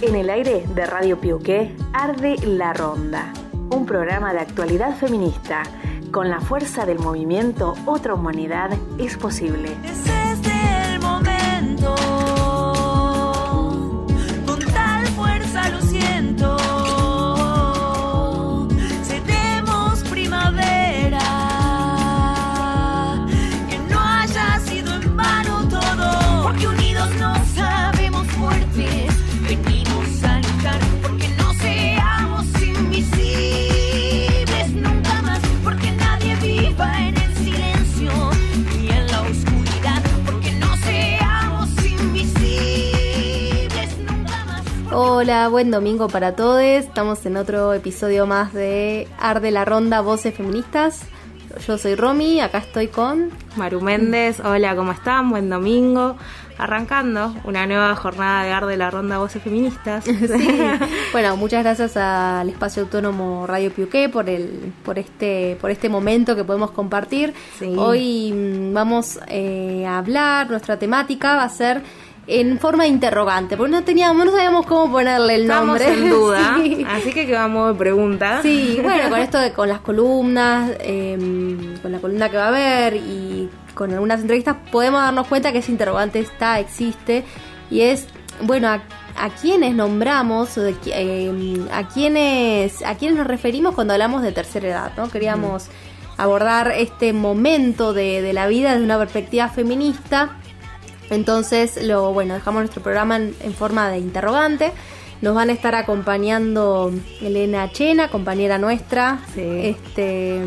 En el aire de Radio Piuqué arde La Ronda, un programa de actualidad feminista. Con la fuerza del movimiento Otra Humanidad es posible. Hola, buen domingo para todos. Estamos en otro episodio más de Arde la Ronda Voces Feministas. Yo soy Romy, acá estoy con. Maru Méndez, hola, ¿cómo están? Buen domingo. Arrancando una nueva jornada de Arde la Ronda Voces Feministas. Sí. Bueno, muchas gracias al Espacio Autónomo Radio Piuqué por el, por este, por este momento que podemos compartir. Sí. Hoy mm, vamos eh, a hablar, nuestra temática va a ser en forma de interrogante, porque no teníamos, no sabíamos cómo ponerle el Estamos nombre. en duda, Sí. así que quedamos de pregunta. Sí, bueno, con esto de con las columnas, eh, con la columna que va a haber y con algunas entrevistas podemos darnos cuenta que ese interrogante está, existe y es, bueno, a, a quiénes nombramos, o de eh, a quiénes a quiénes nos referimos cuando hablamos de tercera edad, ¿no? Queríamos abordar este momento de, de la vida desde una perspectiva feminista entonces, lo bueno, dejamos nuestro programa en, en forma de interrogante. Nos van a estar acompañando Elena Chena, compañera nuestra. Sí. Este,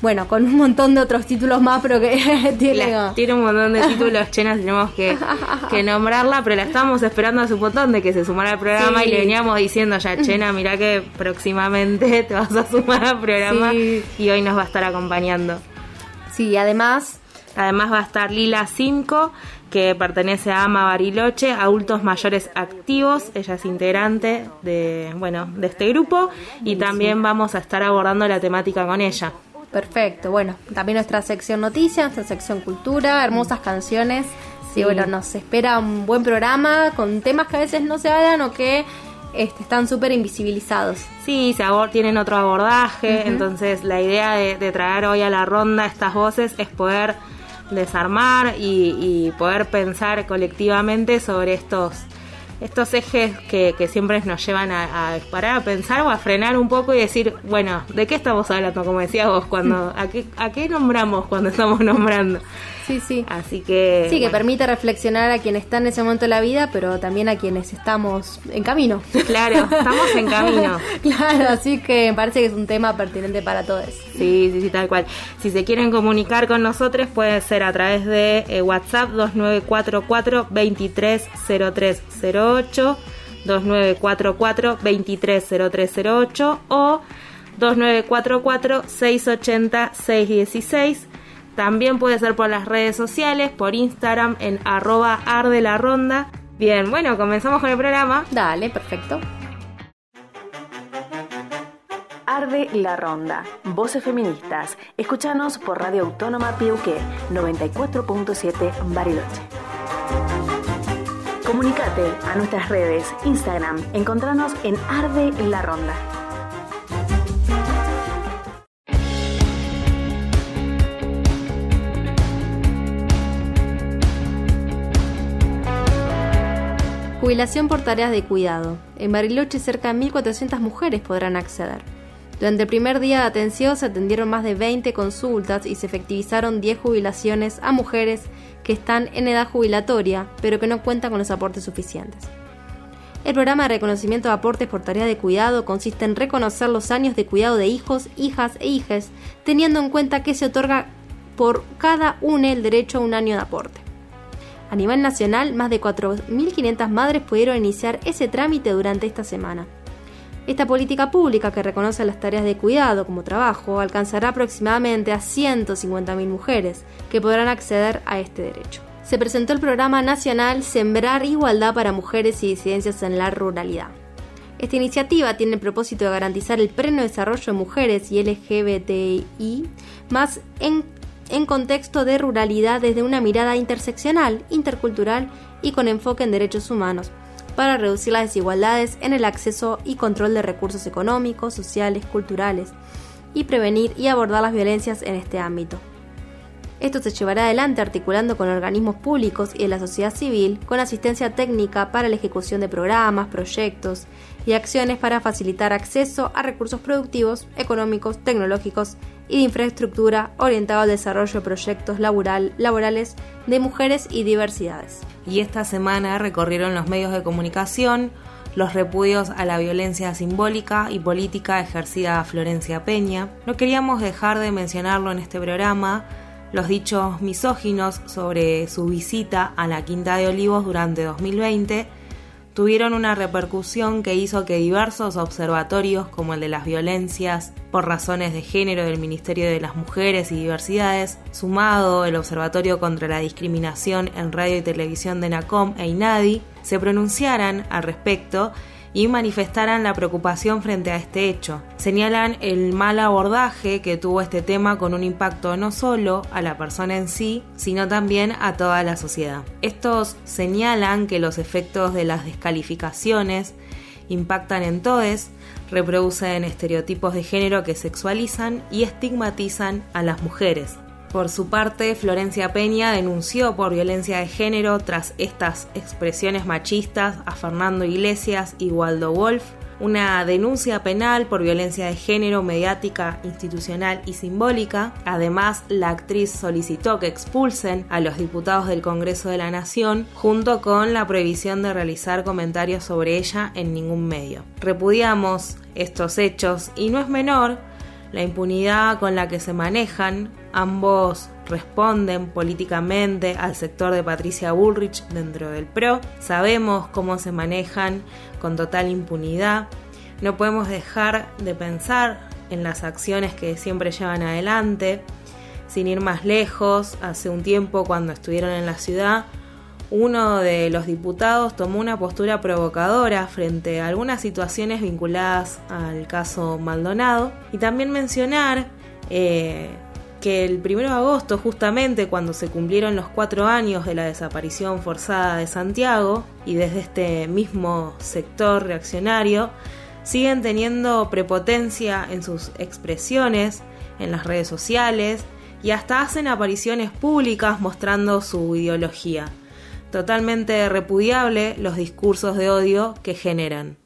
bueno, con un montón de otros títulos más, pero que tiene. La- tiene un montón de títulos llenos, tenemos que, que nombrarla, pero la estábamos esperando hace un montón de que se sumara al programa Sí. y le veníamos diciendo ya, Chena, mira que próximamente te vas a sumar al programa Sí. y hoy nos va a estar acompañando. Sí, además, Además va a estar Lila Cinco, que pertenece a Ama Bariloche, adultos mayores activos. Ella es integrante de, bueno, de este grupo y también vamos a estar abordando la temática con ella. perfecto. Bueno, también nuestra sección noticias, nuestra sección cultura, hermosas canciones. Sí, bueno, nos espera un buen programa con temas que a veces no se hablan o que este, están súper invisibilizados. Sí, se abor- tienen otro abordaje, entonces la idea de, de traer hoy a la ronda estas voces es poder desarmar y, y poder pensar colectivamente sobre estos estos ejes que, que siempre nos llevan a, a parar a pensar o a frenar un poco y decir, bueno, ¿de qué estamos hablando? Como decías vos, cuando, ¿a, qué, ¿a qué nombramos cuando estamos nombrando? Sí, sí. Así que... Sí, que bueno, permite reflexionar a quienes están en ese momento de la vida, pero también a quienes estamos en camino. Claro, estamos en camino. claro, así que me parece que es un tema pertinente para todos. Sí, sí, sí, tal cual. Si se quieren comunicar con nosotros, puede ser a través de eh, WhatsApp 2944 230308, 2944 230308 o 2944 680 616. También puede ser por las redes sociales, por Instagram en arroba arde la ronda. Bien, bueno, comenzamos con el programa. Dale, perfecto. Arde La Ronda, Voces Feministas. Escuchanos por Radio Autónoma Piuqué 94.7 Bariloche. Comunicate a nuestras redes, Instagram, encontranos en Arde La Ronda. Jubilación por tareas de cuidado. En Bariloche cerca de 1.400 mujeres podrán acceder. Durante el primer día de atención se atendieron más de 20 consultas y se efectivizaron 10 jubilaciones a mujeres que están en edad jubilatoria, pero que no cuentan con los aportes suficientes. El programa de reconocimiento de aportes por tarea de cuidado consiste en reconocer los años de cuidado de hijos, hijas e hijes, teniendo en cuenta que se otorga por cada uno el derecho a un año de aporte. A nivel nacional, más de 4.500 madres pudieron iniciar ese trámite durante esta semana. Esta política pública que reconoce las tareas de cuidado como trabajo alcanzará aproximadamente a 150.000 mujeres que podrán acceder a este derecho. Se presentó el programa nacional Sembrar Igualdad para Mujeres y Disidencias en la Ruralidad. Esta iniciativa tiene el propósito de garantizar el pleno desarrollo de mujeres y LGBTI, más en, en contexto de ruralidad desde una mirada interseccional, intercultural y con enfoque en derechos humanos, para reducir las desigualdades en el acceso y control de recursos económicos, sociales, culturales, y prevenir y abordar las violencias en este ámbito. Esto se llevará adelante articulando con organismos públicos y de la sociedad civil con asistencia técnica para la ejecución de programas, proyectos y acciones para facilitar acceso a recursos productivos, económicos, tecnológicos y de infraestructura orientado al desarrollo de proyectos laboral, laborales de mujeres y diversidades. Y esta semana recorrieron los medios de comunicación los repudios a la violencia simbólica y política ejercida a Florencia Peña. No queríamos dejar de mencionarlo en este programa los dichos misóginos sobre su visita a la Quinta de Olivos durante 2020 tuvieron una repercusión que hizo que diversos observatorios como el de las violencias por razones de género del Ministerio de las Mujeres y Diversidades, sumado el Observatorio contra la Discriminación en Radio y Televisión de NACOM e INADI, se pronunciaran al respecto y manifestaran la preocupación frente a este hecho. Señalan el mal abordaje que tuvo este tema con un impacto no solo a la persona en sí, sino también a toda la sociedad. Estos señalan que los efectos de las descalificaciones impactan en todos, reproducen estereotipos de género que sexualizan y estigmatizan a las mujeres, por su parte, Florencia Peña denunció por violencia de género tras estas expresiones machistas a Fernando Iglesias y Waldo Wolf, una denuncia penal por violencia de género mediática, institucional y simbólica. Además, la actriz solicitó que expulsen a los diputados del Congreso de la Nación, junto con la prohibición de realizar comentarios sobre ella en ningún medio. Repudiamos estos hechos y no es menor la impunidad con la que se manejan, ambos responden políticamente al sector de Patricia Bullrich dentro del PRO, sabemos cómo se manejan con total impunidad, no podemos dejar de pensar en las acciones que siempre llevan adelante, sin ir más lejos, hace un tiempo cuando estuvieron en la ciudad, uno de los diputados tomó una postura provocadora frente a algunas situaciones vinculadas al caso Maldonado. Y también mencionar eh, que el 1 de agosto, justamente cuando se cumplieron los cuatro años de la desaparición forzada de Santiago, y desde este mismo sector reaccionario, siguen teniendo prepotencia en sus expresiones, en las redes sociales, y hasta hacen apariciones públicas mostrando su ideología totalmente repudiable los discursos de odio que generan.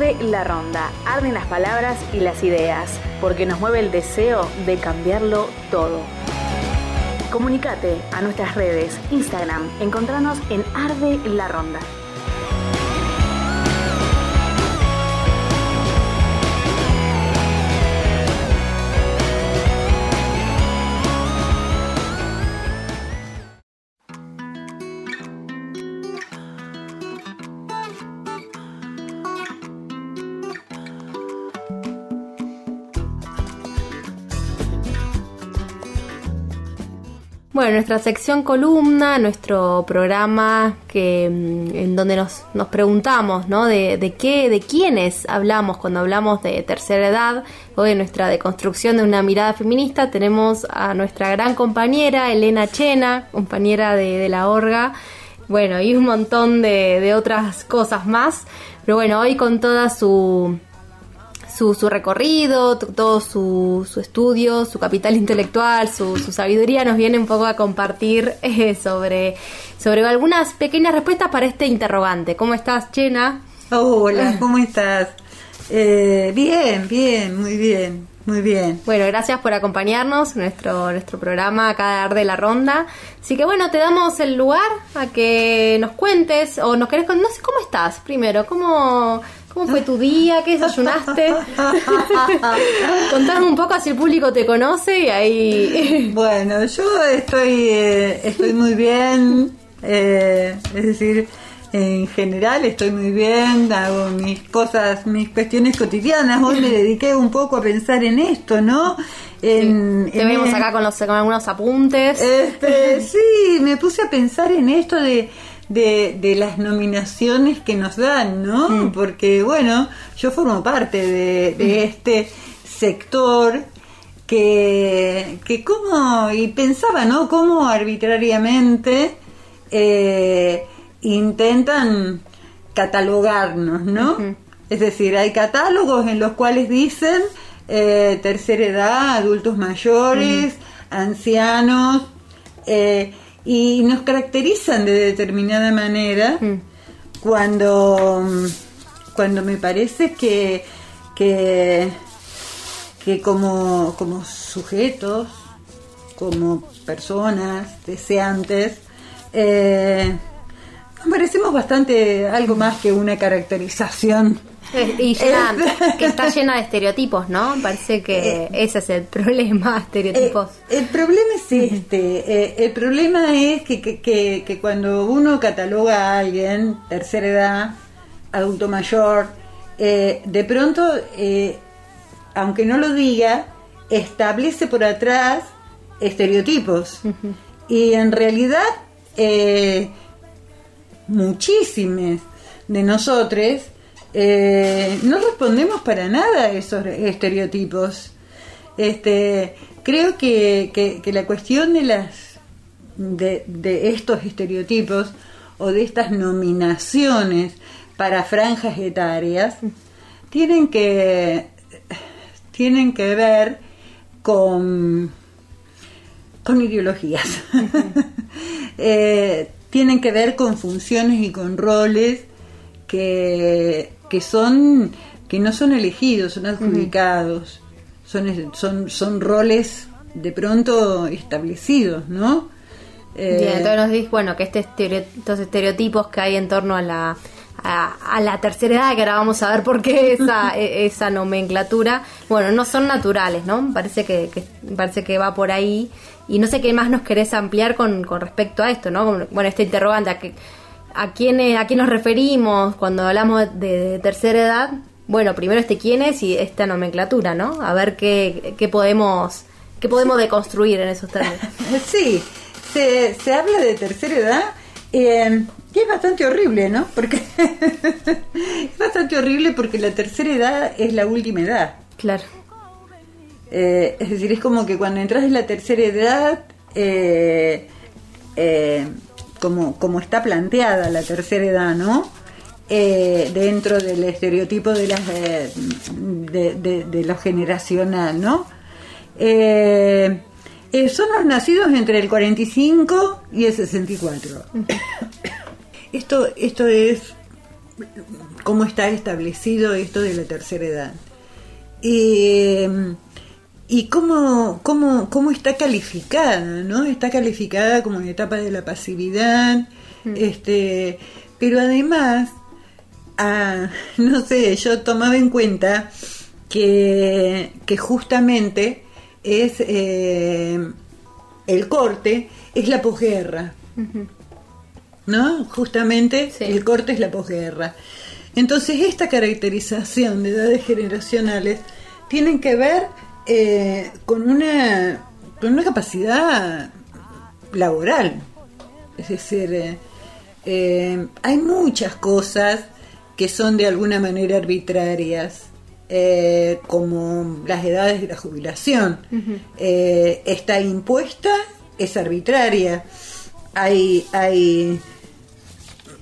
Arde la ronda, arden las palabras y las ideas, porque nos mueve el deseo de cambiarlo todo. Comunicate a nuestras redes, Instagram, encontranos en Arde la Ronda. Bueno, nuestra sección columna, nuestro programa que mm, en donde nos, nos preguntamos, ¿no? De, de, qué, de quiénes hablamos cuando hablamos de tercera edad o de nuestra deconstrucción de una mirada feminista, tenemos a nuestra gran compañera Elena Chena, compañera de, la Orga, bueno, y un montón de, de otras cosas más. Pero bueno, hoy con toda su su, recorrido, todo su, estudio, su capital intelectual, su, sabiduría, nos viene un poco a compartir eh, sobre, sobre algunas pequeñas respuestas para este interrogante. ¿Cómo estás, Chena? Hola, ¿cómo estás? Eh, bien, bien, muy bien. Muy bien. Bueno, gracias por acompañarnos en nuestro, nuestro programa acá de la Ronda. Así que bueno, te damos el lugar a que nos cuentes o nos querés no sé cómo estás primero, cómo ¿Cómo fue tu día? ¿Qué desayunaste? Contanos un poco así el público te conoce y ahí... bueno, yo estoy, eh, estoy muy bien, eh, es decir, en general estoy muy bien, hago mis cosas, mis cuestiones cotidianas. Hoy me dediqué un poco a pensar en esto, ¿no? En, te vemos acá con, los, con algunos apuntes. Este, sí, me puse a pensar en esto de de, de las nominaciones que nos dan, ¿no? Mm. Porque, bueno, yo formo parte de, de este sector que, que cómo, y pensaba, ¿no? Cómo arbitrariamente eh, intentan catalogarnos, ¿no? Es decir, hay catálogos en los cuales dicen eh, tercera edad, adultos mayores, ancianos, eh, y nos caracterizan de determinada manera cuando, cuando me parece que, que, que como, como sujetos, como personas deseantes, eh, nos parecemos bastante algo más que una caracterización. Eh, Y llena- que está llena de estereotipos, ¿no? Parece que ese es el problema, estereotipos. Eh, el problema es este. eh, el problema es que, que, que- que cuando uno cataloga a alguien, tercera edad, adulto mayor, eh, de pronto, eh, aunque no lo diga, establece por atrás estereotipos. Y en realidad, eh, muchísimos de nosotros eh, no respondemos para nada a esos estereotipos. Este, creo que, la cuestión de estos estereotipos o de estas nominaciones para franjas etarias tienen que tienen que ver con con ideologías Eh, tienen que ver con funciones y con roles que, que son que no son elegidos son adjudicados son, son son roles de pronto establecidos no Eh, Bien, entonces nos dices, bueno, que este estereo- estos estereotipos que hay en torno a la, a, a la tercera edad, que ahora vamos a ver por qué esa, e- esa nomenclatura, bueno, no son naturales, ¿no? Parece que, que- parece que va por ahí. Y no sé qué más nos querés ampliar con, con respecto a esto, ¿no? Bueno, este interrogante, ¿a, qué, a, quién, ¿a quién nos referimos cuando hablamos de, de tercera edad? Bueno, primero este quién es y esta nomenclatura, ¿no? A ver qué, qué podemos... ¿Qué podemos deconstruir en esos términos? Sí, se, se habla de tercera edad eh, y es bastante horrible, ¿no? Porque es bastante horrible porque la tercera edad es la última edad. Claro. Eh, es decir, es como que cuando entras en la tercera edad, eh, eh, como, como está planteada la tercera edad, ¿no? Eh, dentro del estereotipo de, las, eh, de, de- de lo generacional, ¿no? Eh, eh, son los nacidos entre el 45 y el 64. esto, esto es cómo está establecido esto de la tercera edad. Y, y cómo, cómo, cómo está calificada, ¿no? Está calificada como una etapa de la pasividad, este, pero además, ah, no sé, yo tomaba en cuenta que, que justamente es eh, el corte, es la posguerra. ¿no? Justamente Sí. el corte es la posguerra. Entonces, esta caracterización de edades generacionales tienen que ver eh, con, una, con una capacidad laboral. Es decir, eh, eh, hay muchas cosas que son de alguna manera arbitrarias, eh, como las edades de la jubilación. Eh, está impuesta, es arbitraria. Hay, hay,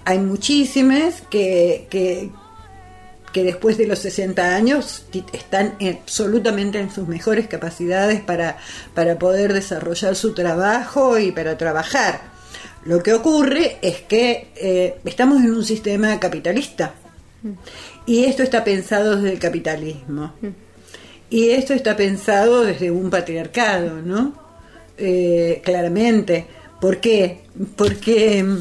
hay muchísimas que, que, que después de los 60 años están absolutamente en sus mejores capacidades para, para poder desarrollar su trabajo y para trabajar. Lo que ocurre es que eh, estamos en un sistema capitalista y esto está pensado desde el capitalismo y esto está pensado desde un patriarcado, ¿no? Eh, claramente. ¿Por qué? Porque mm,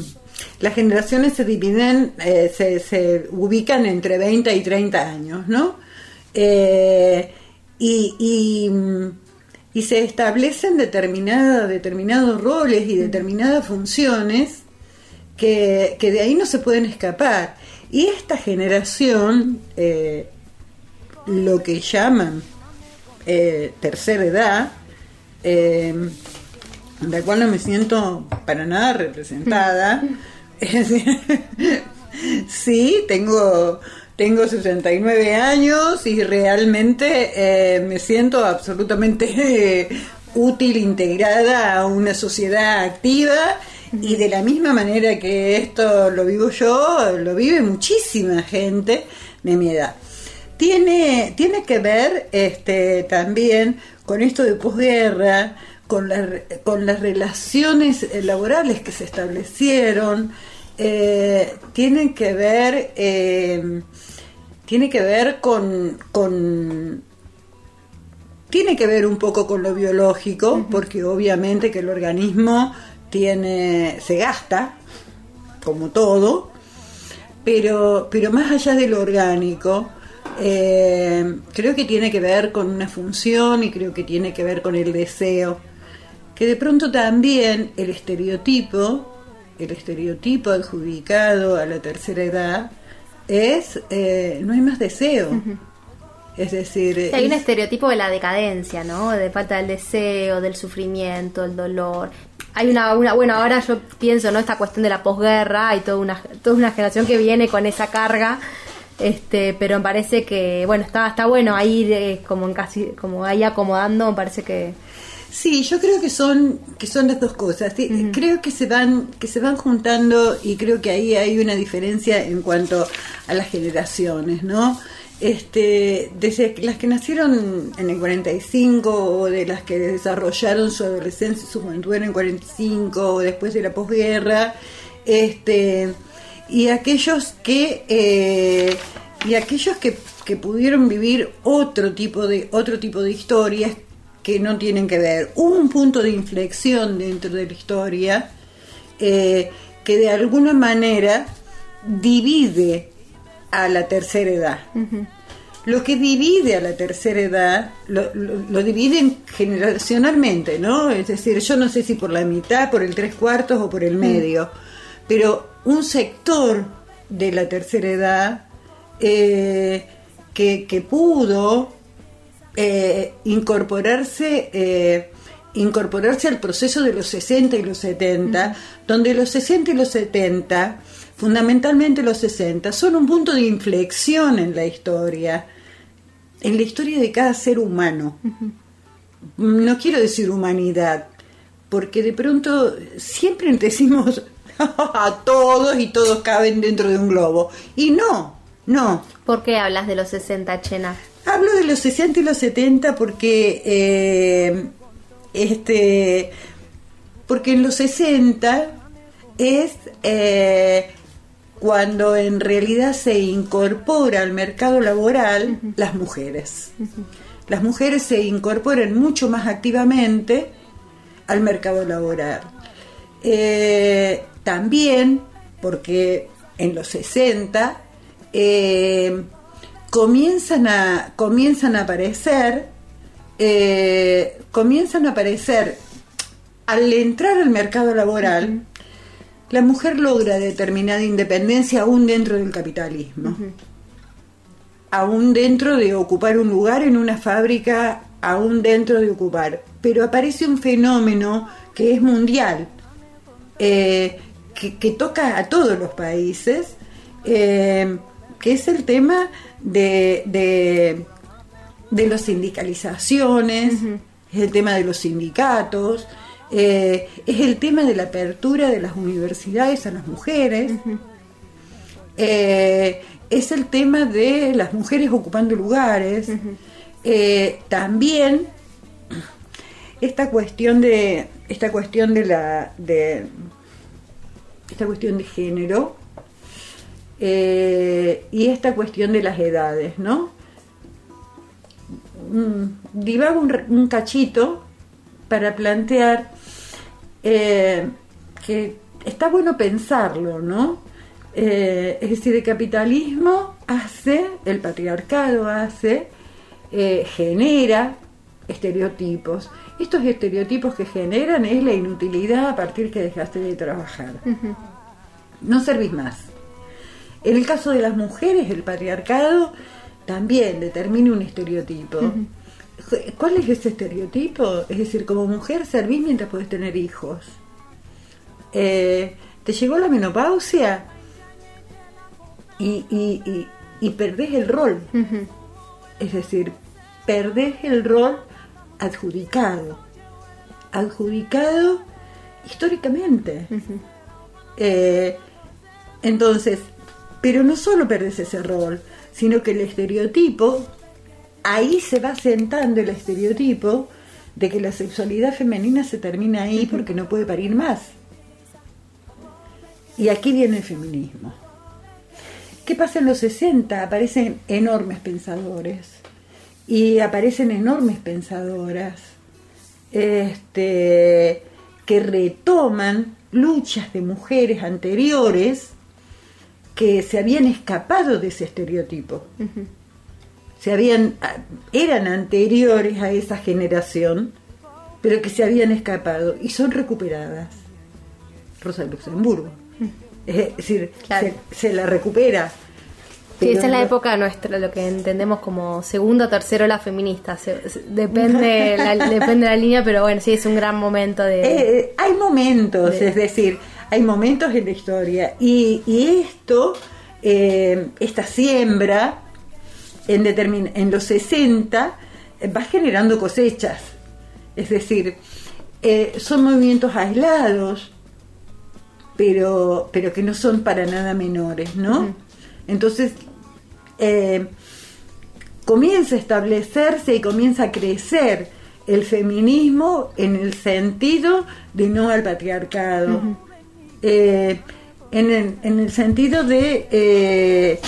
las generaciones se dividen, eh, se, se ubican entre 20 y 30 años, ¿no? Eh, y, y, mm, y se establecen determinados roles y determinadas funciones que, que de ahí no se pueden escapar. Y esta generación, eh, lo que llaman eh, tercera edad, de la cual no me siento para nada representada. Sí, tengo, tengo 69 años y realmente eh, me siento absolutamente eh, útil, integrada a una sociedad activa y de la misma manera que esto lo vivo yo, lo vive muchísima gente de mi edad. Tiene, tiene que ver este, también con esto de posguerra, con, la- con las relaciones eh, laborales que se establecieron, eh, tienen que ver, eh, tiene que ver con, con tiene que ver un poco con lo biológico, porque obviamente que el organismo tiene, se gasta, como todo, pero, pero más allá de lo orgánico, eh, creo que tiene que ver con una función y creo que tiene que ver con el deseo, que de pronto también el estereotipo, el estereotipo adjudicado a la tercera edad, es, eh, no hay más deseo. Es decir, Sí, hay un es- estereotipo de la decadencia, ¿no? De falta del deseo, del sufrimiento, el dolor. Hay una, una bueno, ahora yo pienso, ¿no? Esta cuestión de la posguerra, hay toda una, toda una generación que viene con esa carga, este, pero me parece que, bueno, está, está bueno ahí eh, como en casi, como ahí acomodando, me parece que Sí, yo creo que son que son las dos cosas. Creo que se van que se van juntando y creo que ahí hay una diferencia en cuanto a las generaciones, ¿no? Este, desde las que nacieron en el 45 o de las que desarrollaron su adolescencia y su juventud en el 45 o después de la posguerra, este, y aquellos que eh, y aquellos que, que pudieron vivir otro tipo de otro tipo de historias que no tienen que ver. Hubo un punto de inflexión dentro de la historia eh, que de alguna manera divide a la tercera edad. Lo que divide a la tercera edad lo, lo- lo dividen generacionalmente, ¿no? Es decir, yo no sé si por la mitad, por el tres cuartos o por el medio, pero un sector de la tercera edad eh, que, que pudo eh, incorporarse eh, incorporarse al proceso de los 60 y los 70, donde los 60 y los 70, fundamentalmente los 60, son un punto de inflexión en la historia, en la historia de cada ser humano. No quiero decir humanidad, porque de pronto siempre decimos a todos y todos caben dentro de un globo. Y no, no, ¿Por qué hablas de los 60, Chena? Hablo de los 60 y los 70 porque eh, este porque en los 60 es eh, cuando en realidad se incorpora al mercado laboral las mujeres. Las mujeres se incorporan mucho más activamente al mercado laboral. Eh, también porque en los 60 eh, comienzan a comienzan a aparecer eh, comienzan a aparecer al entrar al mercado laboral la mujer logra determinada independencia aún dentro del capitalismo. Aún dentro de ocupar un lugar en una fábrica aún dentro de ocupar. Pero aparece un fenómeno que es mundial eh, que, que toca a todos los países, eh, que es el tema de, de, de las sindicalizaciones, es el tema de los sindicatos, eh, es el tema de la apertura de las universidades a las mujeres, eh, es el tema de las mujeres ocupando lugares, eh, también esta cuestión de esta cuestión de la de esta cuestión de género eh, y esta cuestión de las edades, ¿no? Mm, Divago un, un cachito para plantear eh, que está bueno pensarlo, ¿no? Eh, es decir, el capitalismo hace, el patriarcado hace, genera estereotipos. Estos estereotipos que generan es la inutilidad a partir que dejaste de trabajar. No servís más. En el caso de las mujeres, el patriarcado también determina un estereotipo. ¿Cuál es ese estereotipo? Es decir, como mujer servís mientras podés tener hijos. Eh, ¿Te llegó la menopausia? Y, y- y y perdés el rol. Es decir, perdés el rol adjudicado. Adjudicado históricamente. Eh, entonces, pero no solo perdés ese rol, sino que el estereotipo, ahí se va sentando el estereotipo de que la sexualidad femenina se termina ahí porque no puede parir más. Y aquí viene el feminismo. ¿Qué pasa en los 60? Aparecen enormes pensadores y aparecen enormes pensadoras este, que retoman luchas de mujeres anteriores que se habían escapado de ese estereotipo. Se habían, eran anteriores a esa generación, pero que se habían escapado y son recuperadas. Rosa Luxemburgo. Es decir, Claro. se, se la recupera. Sí, esa es la época nuestra, lo que entendemos como segunda o tercera ola feminista. Se- se- depende, la, depende de la línea, pero bueno, sí, es un gran momento de... Eh, hay momentos, de- es decir, hay momentos en la historia. Y, y esto, eh, esta siembra en, determin- en los 60 eh, va generando cosechas, es decir, eh, son movimientos aislados, pero, pero que no son para nada menores, ¿no? Entonces, eh, comienza a establecerse y comienza a crecer el feminismo en el sentido de no al patriarcado, Eh, en, el, en el sentido de, eh,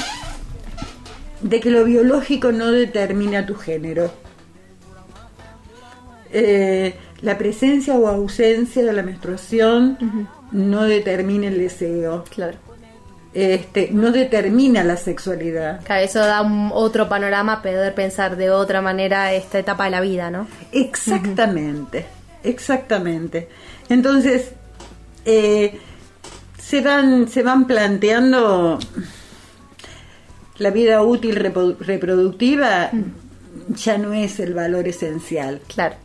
de que lo biológico no determina tu género. Eh, la presencia o ausencia de la menstruación no determina el deseo, Claro. este, no determina la sexualidad. Claro, eso da un otro panorama, poder pensar de otra manera esta etapa de la vida, ¿no? Exactamente, exactamente. Entonces, eh, se, van, se van planteando la vida útil reproductiva, ya no es el valor esencial. Claro.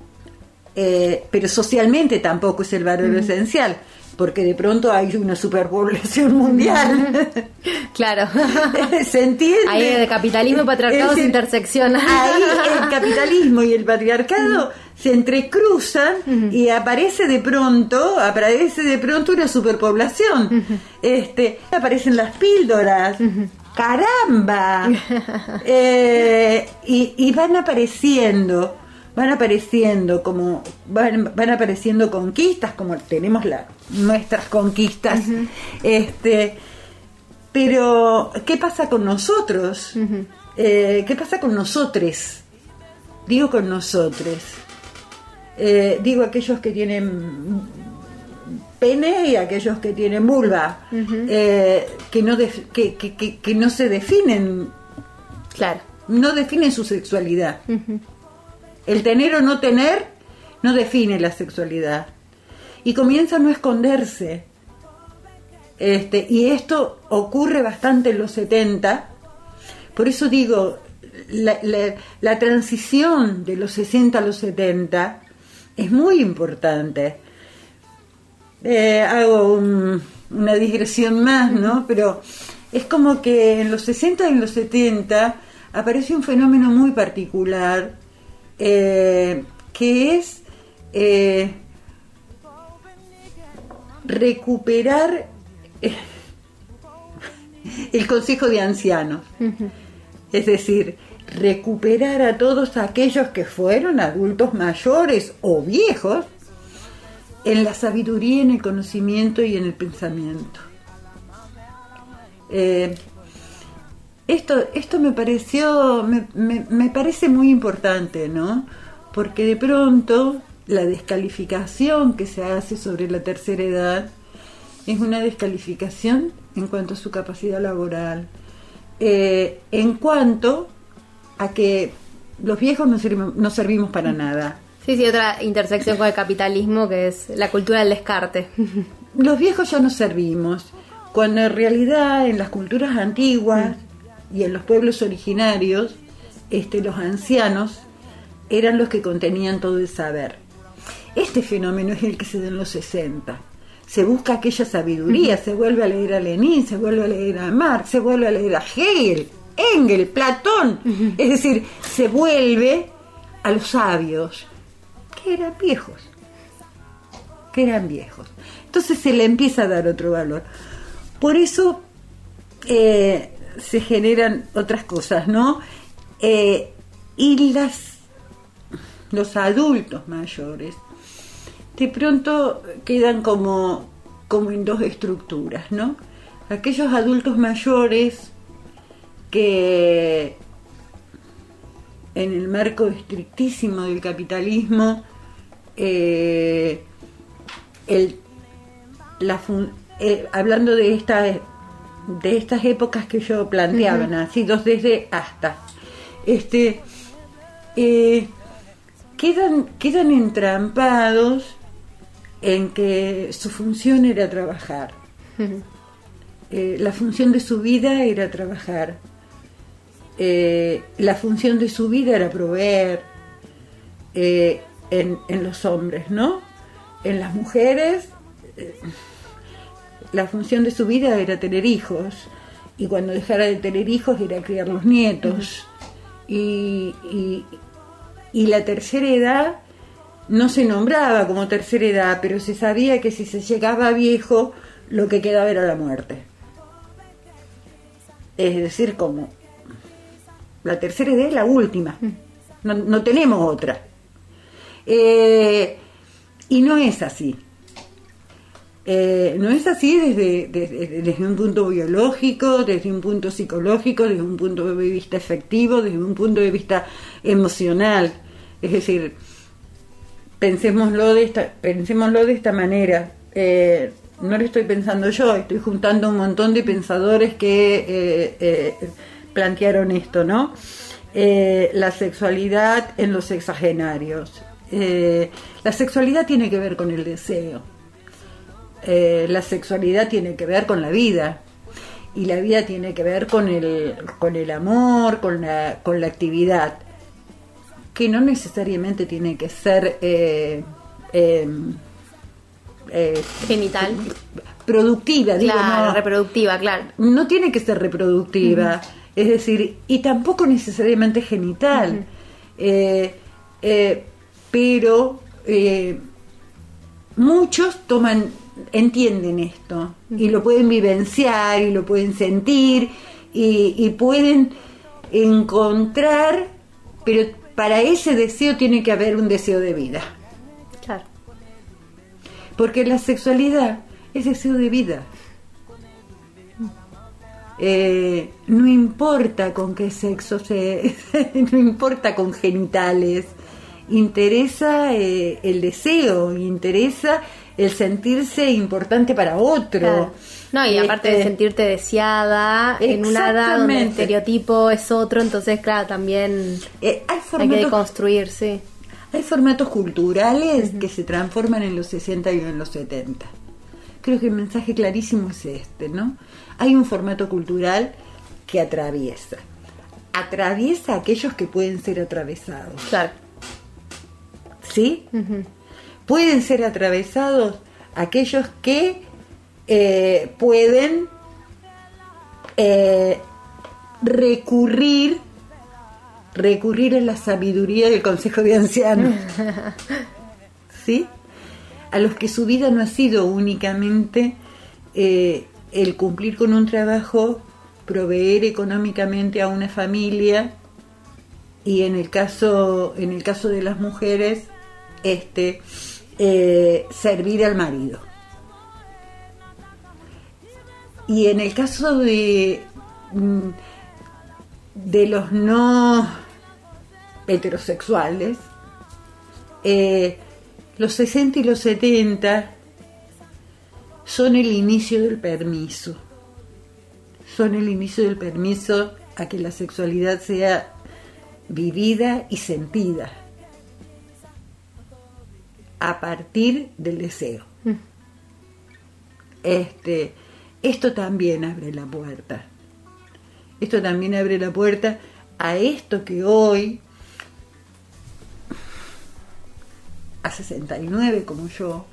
Eh, pero socialmente tampoco es el valor esencial, porque de pronto hay una superpoblación mundial. Claro. ¿Se entiende? Ahí de capitalismo y patriarcado se interseccionan. Ahí el capitalismo y el patriarcado se entrecruzan y aparece de pronto, aparece de pronto una superpoblación. Este, aparecen las píldoras. ¡Caramba! Eh, y, y van apareciendo, van apareciendo como, van, van apareciendo conquistas, como tenemos la, nuestras conquistas. Este, pero, ¿qué pasa con nosotros? Eh, ¿Qué pasa con nosotros? Digo con nosotros. Eh, digo aquellos que tienen pene y aquellos que tienen vulva, eh, que, no def- que, que- que- que no se definen, Claro. no definen su sexualidad. El tener o no tener no define la sexualidad. Y comienza a no esconderse. Este, y esto ocurre bastante en los 70. Por eso digo, la, la- la transición de los 60 a los 70 es muy importante. Eh, hago un- una digresión más, ¿no? Pero es como que en los 60 y en los 70 aparece un fenómeno muy particular eh, que es eh, recuperar el Consejo de Ancianos. Es decir, recuperar a todos aquellos que fueron adultos mayores o viejos en la sabiduría, en el conocimiento y en el pensamiento. Eh, esto, esto me pareció, me, me- parece muy importante, ¿no? Porque de pronto la descalificación que se hace sobre la tercera edad es una descalificación en cuanto a su capacidad laboral, eh, en cuanto a que los viejos no, sirven- no servimos para nada. Sí, sí, otra intersección con el capitalismo que es la cultura del descarte. Los viejos ya no servimos, cuando en realidad en las culturas antiguas y en los pueblos originarios, este, los ancianos eran los que contenían todo el saber. Este fenómeno es el que se da en los 60. Se busca aquella sabiduría, se vuelve a leer a Lenin, se vuelve a leer a Marx, se vuelve a leer a Hegel. Engel, Platón. Es decir, se vuelve a los sabios, que eran viejos, que eran viejos. Entonces se le empieza a dar otro valor. Por eso eh, se generan otras cosas, ¿no? Eh, y las los adultos mayores de pronto quedan como, como en dos estructuras, ¿no? Aquellos adultos mayores que en el marco estrictísimo del capitalismo, eh, el, la fun- eh, hablando de esta de estas épocas que yo planteaba, nacidos desde hasta, este, eh, quedan, quedan entrampados en que su función era trabajar. La función de su vida era trabajar. Eh, la función de su vida era proveer eh, en, en los hombres, ¿no? En las mujeres, eh, la función de su vida era tener hijos. Y cuando dejara de tener hijos era criar los nietos. y, y- y la tercera edad no se nombraba como tercera edad, pero se sabía que si se llegaba viejo, lo que quedaba era la muerte. Es decir, como la tercera edad es la última, no, no tenemos otra. Eh, y no es así. Eh, no es así desde, desde, desde un punto biológico, desde un punto psicológico, desde un punto de vista efectivo, desde un punto de vista emocional. Es decir, pensémoslo de esta, pensémoslo de esta manera. Eh, no lo estoy pensando yo, estoy juntando un montón de pensadores que eh, eh, plantearon esto, ¿no? Eh, la sexualidad en los sexagenarios. Eh, la sexualidad tiene que ver con el deseo. Eh, la sexualidad tiene que ver con la vida. Y la vida tiene que ver con el, con el amor, con la, con la actividad que no necesariamente tiene que ser eh, eh, eh, Genital. productiva, digo, Claro, no, reproductiva, claro. no tiene que ser reproductiva, es decir, y tampoco necesariamente genital, Eh, eh, pero eh, muchos toman, entienden esto y lo pueden vivenciar y lo pueden sentir y, y pueden encontrar, pero para ese deseo tiene que haber un deseo de vida. Claro. Porque la sexualidad es deseo de vida. Eh, no importa con qué sexo se. no importa con genitales. Interesa eh, el deseo, interesa el sentirse importante para otro. Claro. No, y aparte de Este, sentirte deseada en una edad donde el estereotipo es otro, entonces, claro, también eh, hay hay que formatos deconstruir, sí. Hay formatos culturales que se transforman en los 60 y en los 70. Creo que el mensaje clarísimo es este, ¿no? Hay un formato cultural que atraviesa. Atraviesa a aquellos que pueden ser atravesados, Claro. ¿sí? Pueden ser atravesados aquellos que eh, pueden eh, recurrir recurrir a la sabiduría del Consejo de Ancianos. ¿Sí? A los que su vida no ha sido únicamente eh, el cumplir con un trabajo, proveer económicamente a una familia y en el caso, en el caso de las mujeres, este, eh, servir al marido. Y en el caso de, mm, de los no heterosexuales, eh, los 60 y los 70 son el inicio del permiso. Son el inicio del permiso a que la sexualidad sea vivida y sentida a partir del deseo. Este, esto también abre la puerta. Esto también abre la puerta a esto que hoy, a 69 como yo,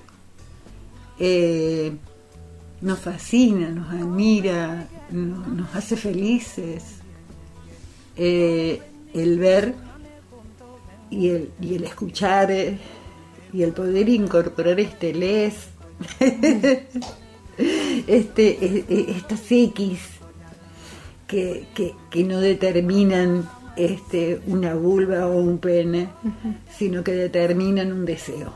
eh, nos fascina, nos admira, no- nos hace felices. eh, el ver y el, y el escuchar eh, y el poder incorporar este les, este, eh, eh, estas X que, que, que no determinan este, una vulva o un pene, sino que determinan un deseo.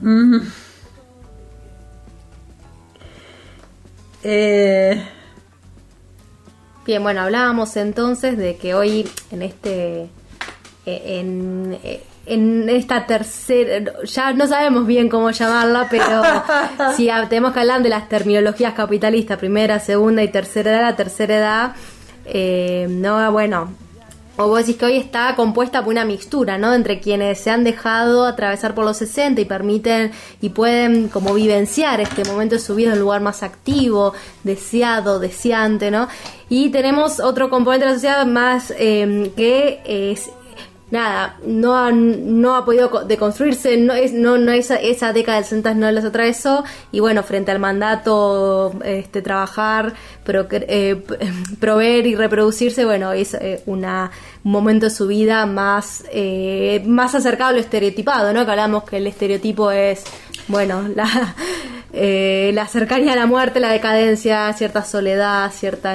Mm. Eh, Bien, bueno, hablábamos entonces de que hoy en este eh, en, eh, en esta tercera, ya no sabemos bien cómo llamarla, pero si tenemos que hablar de las terminologías capitalistas, primera, segunda y tercera edad, la tercera edad, eh, no, bueno, o vos decís que hoy está compuesta por una mixtura, ¿no? Entre quienes se han dejado atravesar por los 60 y permiten y pueden como vivenciar este momento de su vida en un lugar más activo, deseado, deseante, ¿no? Y tenemos otro componente de la sociedad más eh, que es nada, no ha, no ha podido co- deconstruirse, no es, no, no esa, esa década del 60 no las atravesó, y bueno, frente al mandato, este, trabajar, procre- eh, proveer y reproducirse, bueno, es eh, una, un momento de su vida más, eh, más acercado a lo estereotipado, ¿no? Que hablamos que el estereotipo es, bueno, la, eh, la cercanía a la muerte, la decadencia, cierta soledad, cierta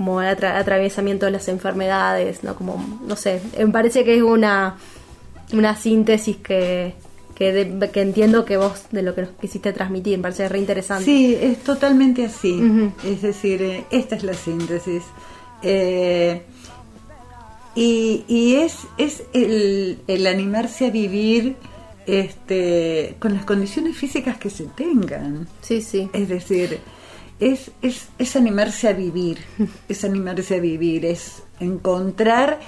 como el atra- atravesamiento de las enfermedades, ¿no? Como, no sé, me parece que es una, una síntesis que, que, de- que entiendo que vos de lo que nos quisiste transmitir, me parece re interesante. Sí, es totalmente así. Es decir, eh, esta es la síntesis. Eh, y, y es, es el, el animarse a vivir este, con las condiciones físicas que se tengan. Sí, sí. Es decir, es, es, es animarse a vivir, es animarse a vivir, es encontrar,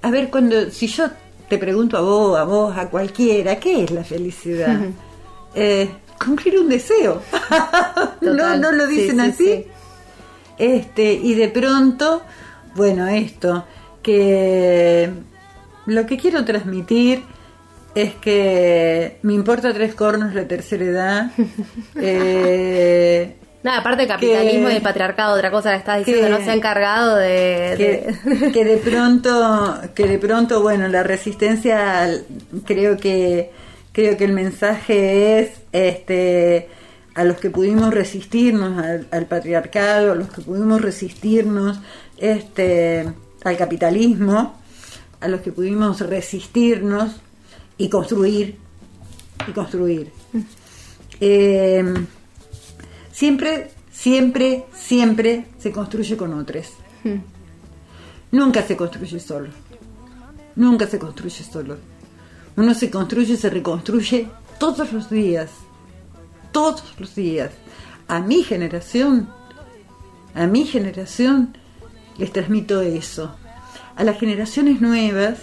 a ver, cuando, si yo te pregunto a vos, a vos, a cualquiera, ¿qué es la felicidad? Eh, cumplir un deseo. no, no lo dicen sí, así. sí. Este, y de pronto, bueno, esto, que lo que quiero transmitir es que me importa tres cornos la tercera edad. eh, Nada, aparte capitalismo que- y el patriarcado, otra cosa que estás diciendo, que- no se ha encargado de... que, de- que de pronto que de pronto bueno la resistencia creo que creo que el mensaje es este a los que pudimos resistirnos al, al patriarcado a los que pudimos resistirnos este al capitalismo a los que pudimos resistirnos y construir y construir. Eh, siempre siempre siempre se construye con otros Nunca se construye solo. Nunca se construye solo. Uno se construye y se reconstruye todos los días. Todos los días. A mi generación, a mi generación, les transmito eso. A las generaciones nuevas,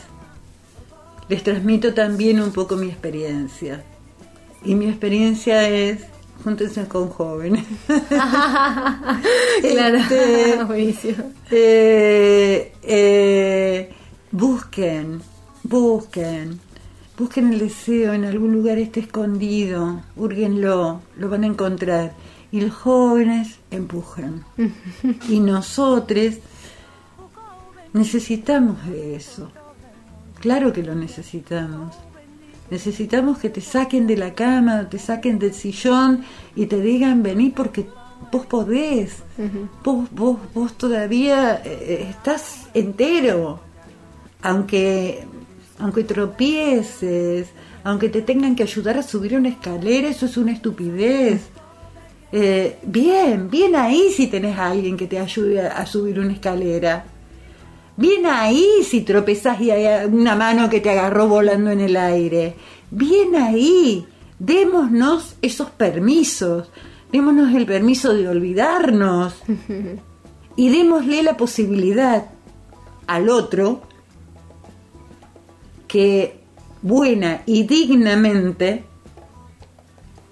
les transmito también un poco mi experiencia. Y mi experiencia es, júntense con jóvenes. claro, Este, buenísimo. eh, eh, busquen, busquen, busquen el deseo en algún lugar esté escondido, húrguenlo, lo van a encontrar. Y los jóvenes empujan. y nosotros necesitamos de eso. Claro que lo necesitamos. Necesitamos que te saquen de la cama, te saquen del sillón y te digan vení porque vos podés. vos, vos, vos todavía eh, estás entero. Aunque, aunque tropieces, aunque te tengan que ayudar a subir una escalera, eso es una estupidez. Eh, bien, bien ahí si tenés a alguien que te ayude a, a subir una escalera. Bien ahí si tropezás y hay una mano que te agarró volando en el aire. Bien ahí. Démonos esos permisos. Démonos el permiso de olvidarnos. Y démosle la posibilidad al otro que buena y dignamente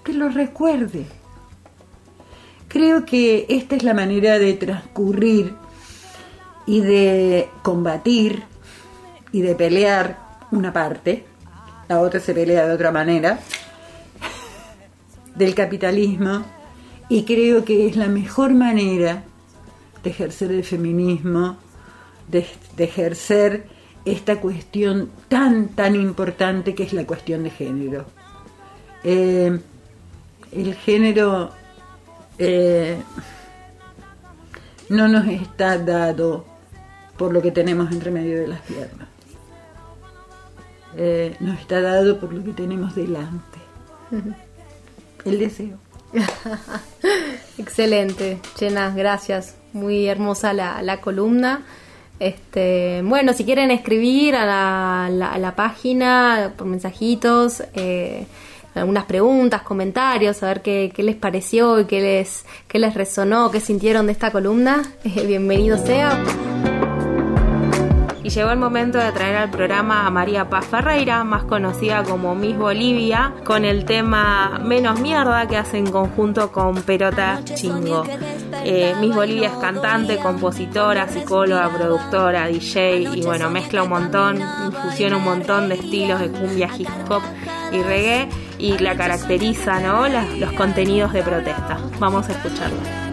que lo recuerde. Creo que esta es la manera de transcurrir y de combatir y de pelear una parte, la otra se pelea de otra manera, del capitalismo y creo que es la mejor manera de ejercer el feminismo, de, ejercer esta cuestión tan, tan importante que es la cuestión de género. Eh, el género eh, no nos está dado por lo que tenemos entre medio de las piernas. Eh, nos está dado por lo que tenemos delante. El deseo. Excelente, Llena, gracias. Muy hermosa la, la columna. Este, bueno, si quieren escribir a la, la- a la página por mensajitos, eh, algunas preguntas, comentarios, a ver qué, qué les pareció y qué les, qué les resonó, qué sintieron de esta columna, eh, bienvenido sea. Y llegó el momento de traer al programa a María Paz Ferreira, más conocida como Miss Bolivia, con el tema Menos Mierda que hace en conjunto con Perota Chingo. Eh, Miss Bolivia es cantante, compositora, psicóloga, productora, DJ y bueno, mezcla un montón, infusiona un montón de estilos de cumbia, hip hop y reggae y la caracteriza, ¿no? Los contenidos de protesta. Vamos a escucharla.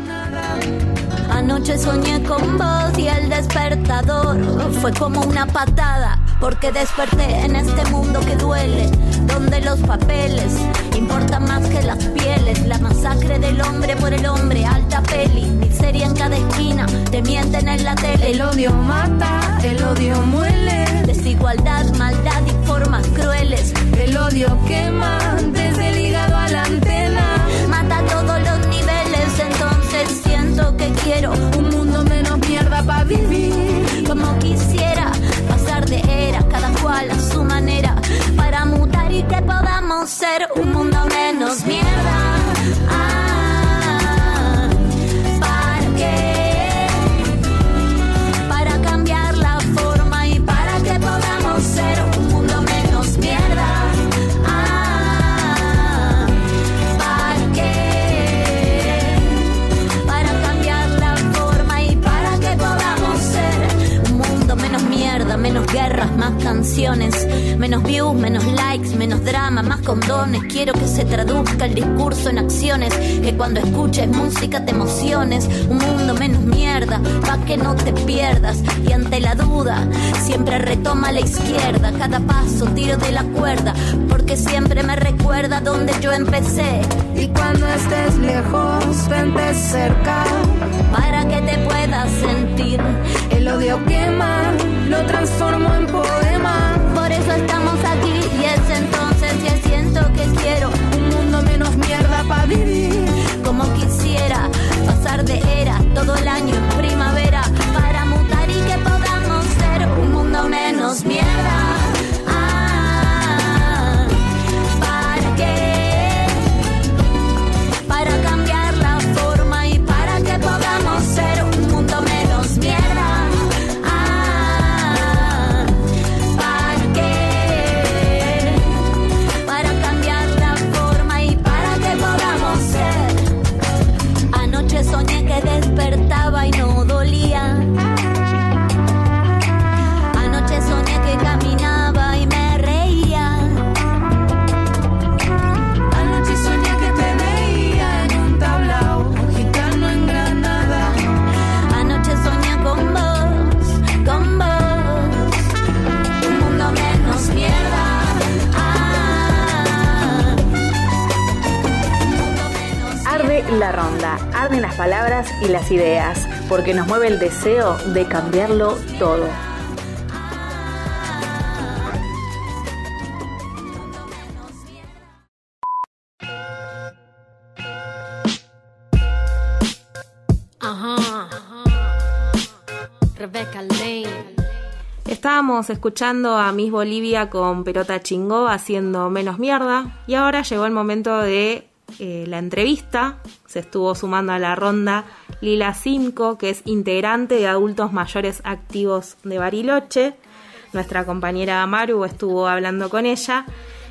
Anoche soñé con vos y el despertador fue como una patada, porque desperté en este mundo que duele, donde los papeles importan más que las pieles, la masacre del hombre por el hombre, alta peli, miseria en cada esquina, te mienten en la tele. El odio mata, el odio muele, Desigualdad, maldad y formas crueles, el odio quema y que podamos ser un mundo menos mierda. Más canciones, menos views, menos likes, menos drama, más condones. Quiero que se traduzca el discurso en acciones, que cuando escuches música te emociones. Un mundo menos mierda, pa' que no te pierdas. Y ante la duda, siempre retoma la izquierda. Cada paso tiro de la cuerda, porque siempre me recuerda donde yo empecé. Y cuando estés lejos, vente cerca. para que te puedas sentir. El odio quema, lo transformo en poema. Entonces que siento que quiero, porque nos mueve el deseo de cambiarlo todo. Ajá. Rebecca Lane. Estábamos escuchando a Miss Bolivia con Pelota Chingó haciendo menos mierda y ahora llegó el momento de eh, la entrevista. Se estuvo sumando a la ronda Lila Cinco, que es integrante de adultos mayores activos de Bariloche. Nuestra compañera Maru estuvo hablando con ella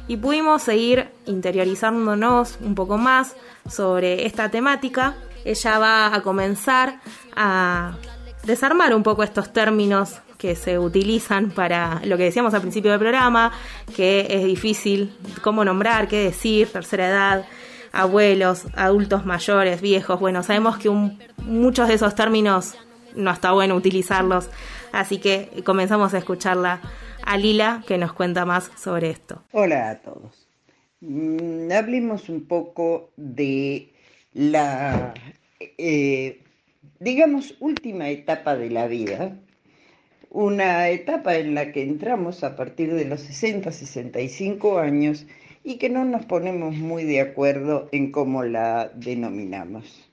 y pudimos seguir interiorizándonos un poco más sobre esta temática. Ella va a comenzar a desarmar un poco estos términos que se utilizan para lo que decíamos al principio del programa, que es difícil cómo nombrar, qué decir, tercera edad. Abuelos, adultos mayores, viejos. Bueno, sabemos que un- muchos de esos términos no está bueno utilizarlos, así que comenzamos a escucharla a Lila que nos cuenta más sobre esto. Hola a todos. Mm, hablemos un poco de la, eh, digamos, última etapa de la vida. Una etapa en la que entramos a partir de los 60, 65 años y que no nos ponemos muy de acuerdo en cómo la denominamos.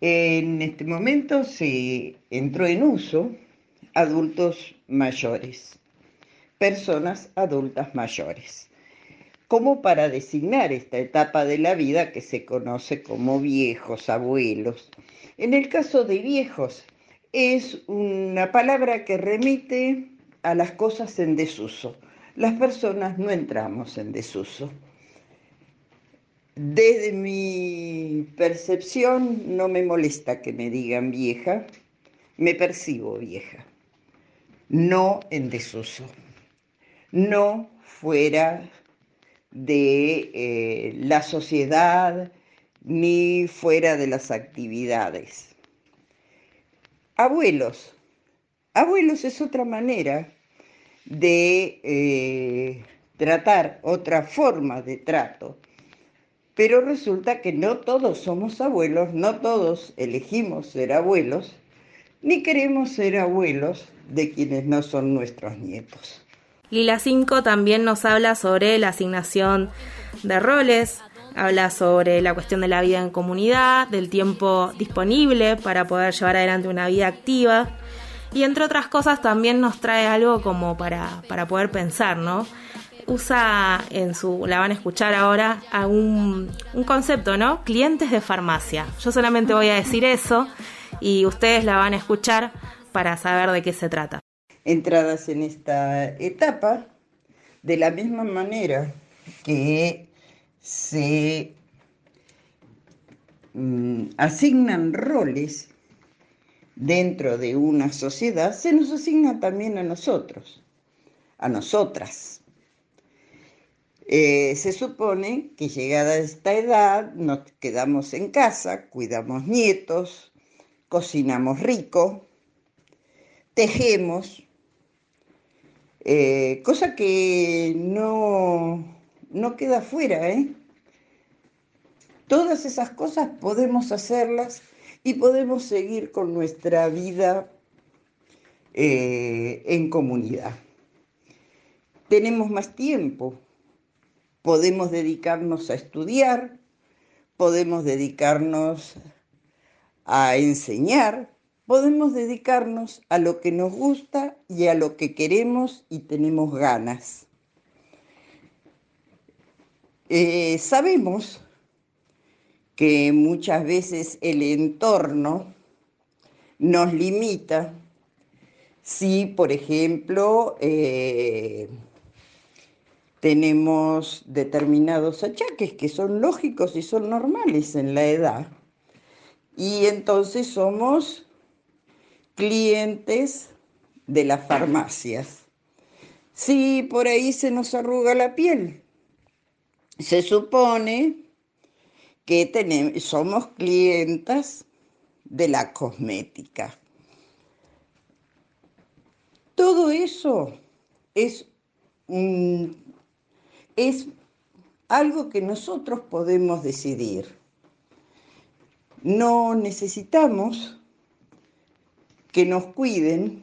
En este momento se entró en uso adultos mayores, personas adultas mayores, como para designar esta etapa de la vida que se conoce como viejos, abuelos. En el caso de viejos, es una palabra que remite a las cosas en desuso. Las personas no entramos en desuso. Desde mi percepción no me molesta que me digan vieja, me percibo vieja, no en desuso, no fuera de eh, la sociedad ni fuera de las actividades. Abuelos, abuelos es otra manera de eh, tratar, otra forma de trato. Pero resulta que no todos somos abuelos, no todos elegimos ser abuelos, ni queremos ser abuelos de quienes no son nuestros nietos. Lila 5 también nos habla sobre la asignación de roles, habla sobre la cuestión de la vida en comunidad, del tiempo disponible para poder llevar adelante una vida activa y entre otras cosas también nos trae algo como para, para poder pensar, ¿no? Usa en su, la van a escuchar ahora, a un, concepto, ¿no? Clientes de farmacia. Yo solamente voy a decir eso y ustedes la van a escuchar para saber de qué se trata. entradas en esta etapa, de la misma manera que se mm, asignan roles dentro de una sociedad, se nos asigna también a nosotros, a nosotras. Eh, se supone que llegada esta edad nos quedamos en casa, cuidamos nietos, cocinamos rico, tejemos, eh, cosa que no, no queda fuera, ¿eh? Todas esas cosas podemos hacerlas y podemos seguir con nuestra vida eh, en comunidad. Tenemos más tiempo, podemos dedicarnos a estudiar, podemos dedicarnos a enseñar, podemos dedicarnos a lo que nos gusta y a lo que queremos y tenemos ganas. Eh, sabemos que muchas veces el entorno nos limita si, por ejemplo, eh, tenemos determinados achaques que son lógicos y son normales en la edad. Y entonces somos clientes de las farmacias. Si por ahí se nos arruga la piel, se supone que tenemos, somos clientas de la cosmética. Todo eso es, es algo que nosotros podemos decidir. No necesitamos que nos cuiden,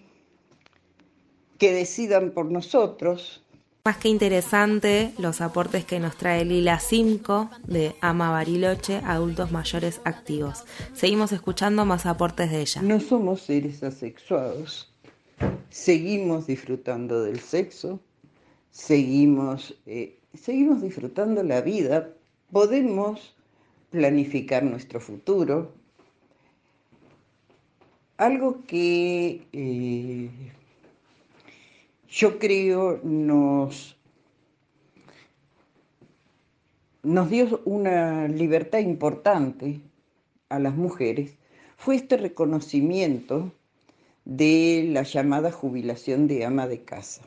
que decidan por nosotros. Más que interesante los aportes que nos trae Lila 5 de Ama Bariloche, adultos mayores activos. Seguimos escuchando más aportes de ella. No somos seres asexuados. Seguimos disfrutando del sexo, seguimos, eh, seguimos disfrutando la vida, podemos planificar nuestro futuro. Algo que eh, yo creo nos, nos dio una libertad importante a las mujeres fue este reconocimiento de la llamada jubilación de ama de casa.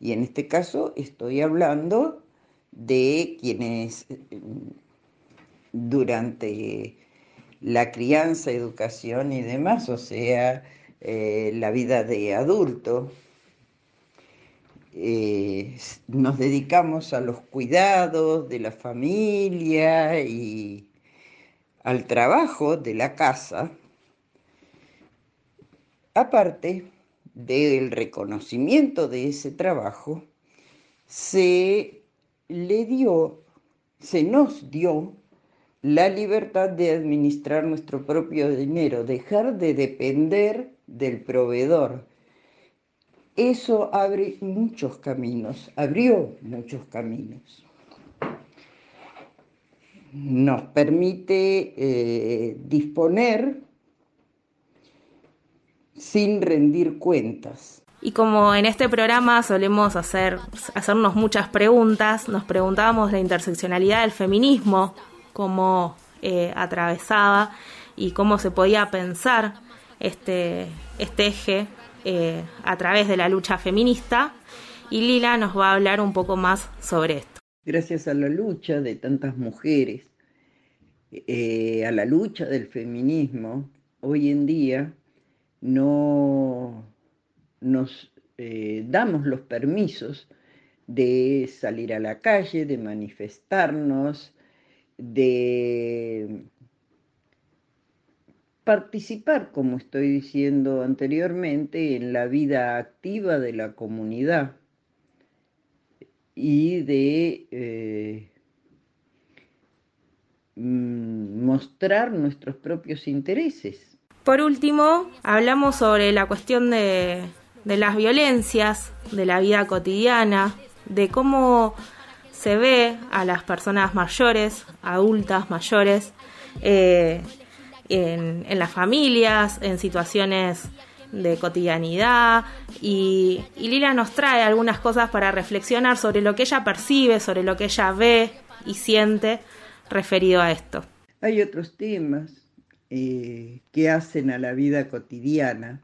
Y en este caso estoy hablando de quienes durante la crianza, educación y demás, o sea, eh, la vida de adulto. Eh, nos dedicamos a los cuidados de la familia y al trabajo de la casa, aparte del reconocimiento de ese trabajo, se le dio, se nos dio la libertad de administrar nuestro propio dinero, dejar de depender del proveedor. Eso abre muchos caminos, abrió muchos caminos. Nos permite eh, disponer sin rendir cuentas. Y como en este programa solemos hacer, hacernos muchas preguntas, nos preguntábamos la interseccionalidad del feminismo, cómo eh, atravesaba y cómo se podía pensar este, este eje eh, a través de la lucha feminista. Y Lila nos va a hablar un poco más sobre esto. Gracias a la lucha de tantas mujeres, eh, a la lucha del feminismo, hoy en día no nos eh, damos los permisos de salir a la calle, de manifestarnos, de participar, como estoy diciendo anteriormente, en la vida activa de la comunidad y de eh, mm, mostrar nuestros propios intereses. Por último, hablamos sobre la cuestión de, de las violencias, de la vida cotidiana, de cómo se ve a las personas mayores, adultas, mayores, eh, en, las familias, en situaciones de cotidianidad. Y, y Lila nos trae algunas cosas para reflexionar sobre lo que ella percibe, sobre lo que ella ve y siente referido a esto. Hay otros temas eh, que hacen a la vida cotidiana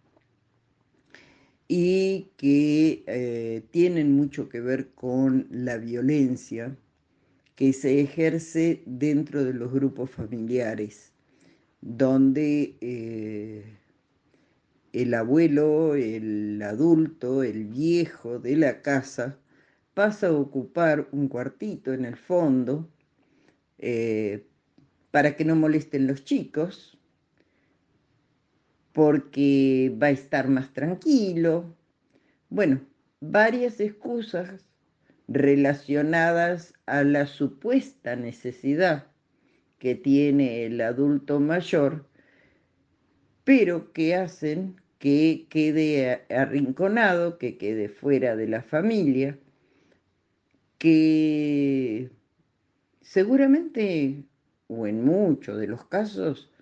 y que eh, tienen mucho que ver con la violencia que se ejerce dentro de los grupos familiares, donde eh, el abuelo, el adulto, el viejo de la casa pasa a ocupar un cuartito en el fondo eh, para que no molesten los chicos, porque va a estar más tranquilo. Bueno, varias excusas relacionadas a la supuesta necesidad que tiene el adulto mayor, pero que hacen que quede arrinconado, que quede fuera de la familia, que seguramente, o en muchos de los casos,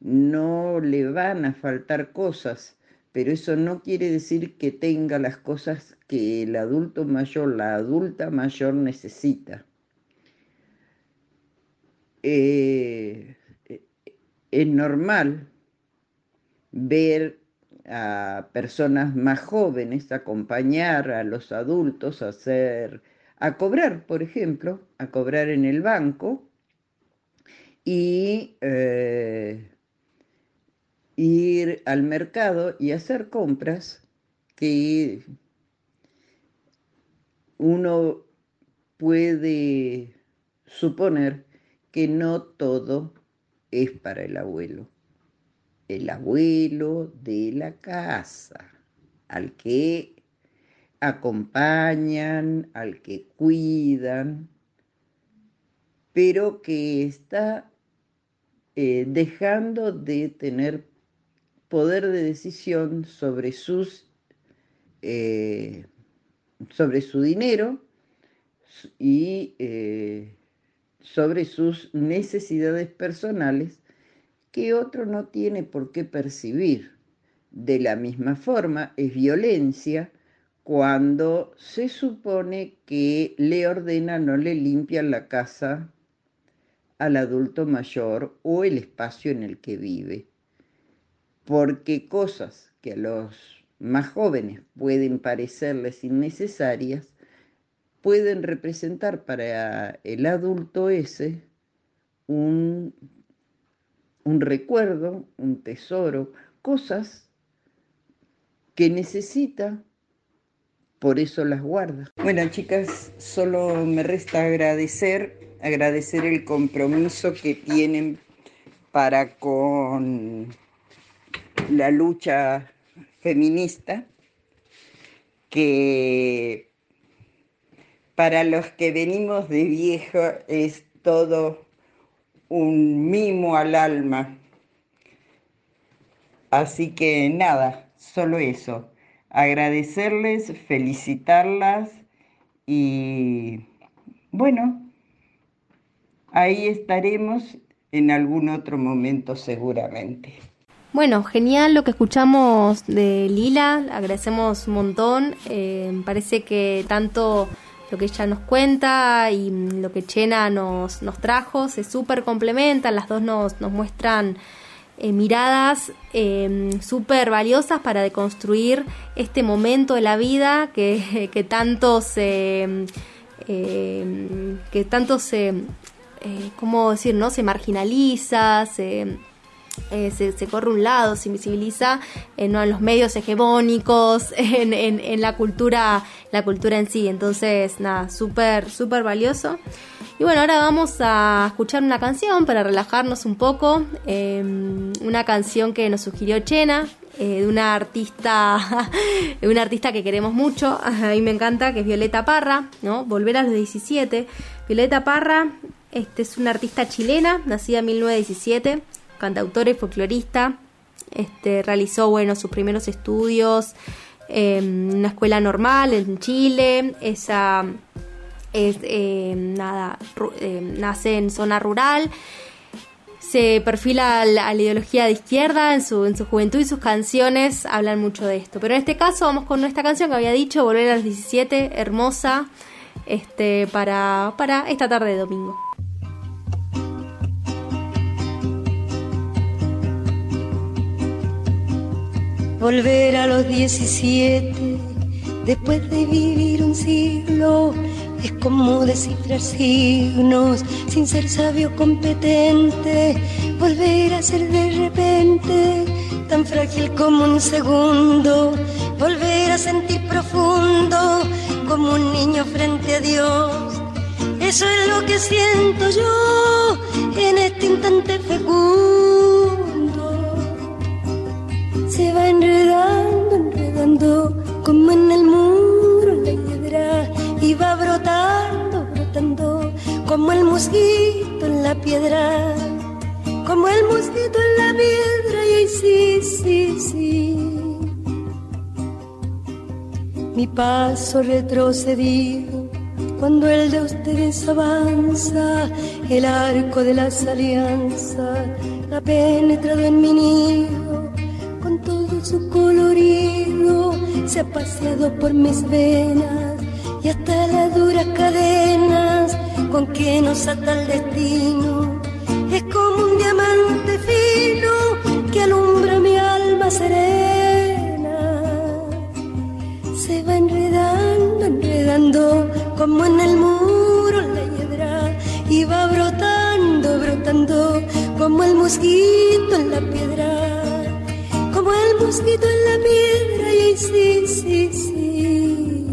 no le van a faltar cosas, pero eso no quiere decir que tenga las cosas que el adulto mayor, la adulta mayor necesita. Eh, es normal ver a personas más jóvenes acompañar a los adultos a hacer, a cobrar, por ejemplo, a cobrar en el banco y eh, ir al mercado y hacer compras que uno puede suponer que no todo es para el abuelo. El abuelo de la casa, al que acompañan, al que cuidan, pero que está eh, dejando de tener poder de decisión sobre sus eh, sobre su dinero y eh, sobre sus necesidades personales que otro no tiene por qué percibir. De la misma forma, es violencia cuando se supone que le ordena no le limpian la casa al adulto mayor o el espacio en el que vive porque cosas que a los más jóvenes pueden parecerles innecesarias, pueden representar para el adulto ese un, un recuerdo, un tesoro, cosas que necesita, por eso las guarda. Bueno, chicas, solo me resta agradecer, agradecer el compromiso que tienen para con la lucha feminista, que para los que venimos de viejo es todo un mimo al alma. Así que nada, solo eso. Agradecerles, felicitarlas y bueno, ahí estaremos en algún otro momento seguramente. Bueno, genial lo que escuchamos de Lila, agradecemos un montón, eh, parece que tanto lo que ella nos cuenta y lo que Chena nos, nos trajo se súper complementan, las dos nos, nos muestran eh, miradas eh, súper valiosas para deconstruir este momento de la vida que, que tanto se... Eh, que tanto se... Eh, ¿Cómo decir? no Se marginaliza, se eh, se, se, corre un lado, se invisibiliza eh, ¿no? en los medios hegemónicos, en, la cultura, la cultura en sí. Entonces, nada, súper, súper valioso. Y bueno, ahora vamos a escuchar una canción para relajarnos un poco. Eh, una canción que nos sugirió Chena, eh, de una artista, una artista que queremos mucho, a mí me encanta, que es Violeta Parra, ¿no? Volver a los 17. Violeta Parra, este es una artista chilena, nacida en 1917 cantautora y folclorista. Este, realizó bueno, sus primeros estudios en una escuela normal en Chile. Esa es, eh, nada, eh, nace en zona rural. Se perfila a la, ideología de izquierda en su, en su juventud y sus canciones hablan mucho de esto. Pero en este caso vamos con esta canción que había dicho, Volver a los 17, hermosa, este, para, para esta tarde de domingo. Volver a los 17 después de vivir un siglo es como descifrar signos sin ser sabio competente. Volver a ser de repente tan frágil como un segundo. Volver a sentir profundo como un niño frente a Dios. Eso es lo que siento yo en este instante fecundo se va enredando, enredando, como en el muro la hiedra, y va brotando, brotando, como el mosquito en la piedra, como el mosquito en la piedra, y sí, sí, sí. Mi paso retrocedido, cuando el de ustedes avanza, el arco de las alianzas ha penetrado en mi nido su colorido se ha paseado por mis venas y hasta las duras cadenas con que nos ata el destino. Es como un diamante fino que alumbra mi alma serena. Se va enredando enredando como en el muro la hiedra y va brotando brotando como el mosquito en la piedra mosquito en la piedra y sí, sí, sí.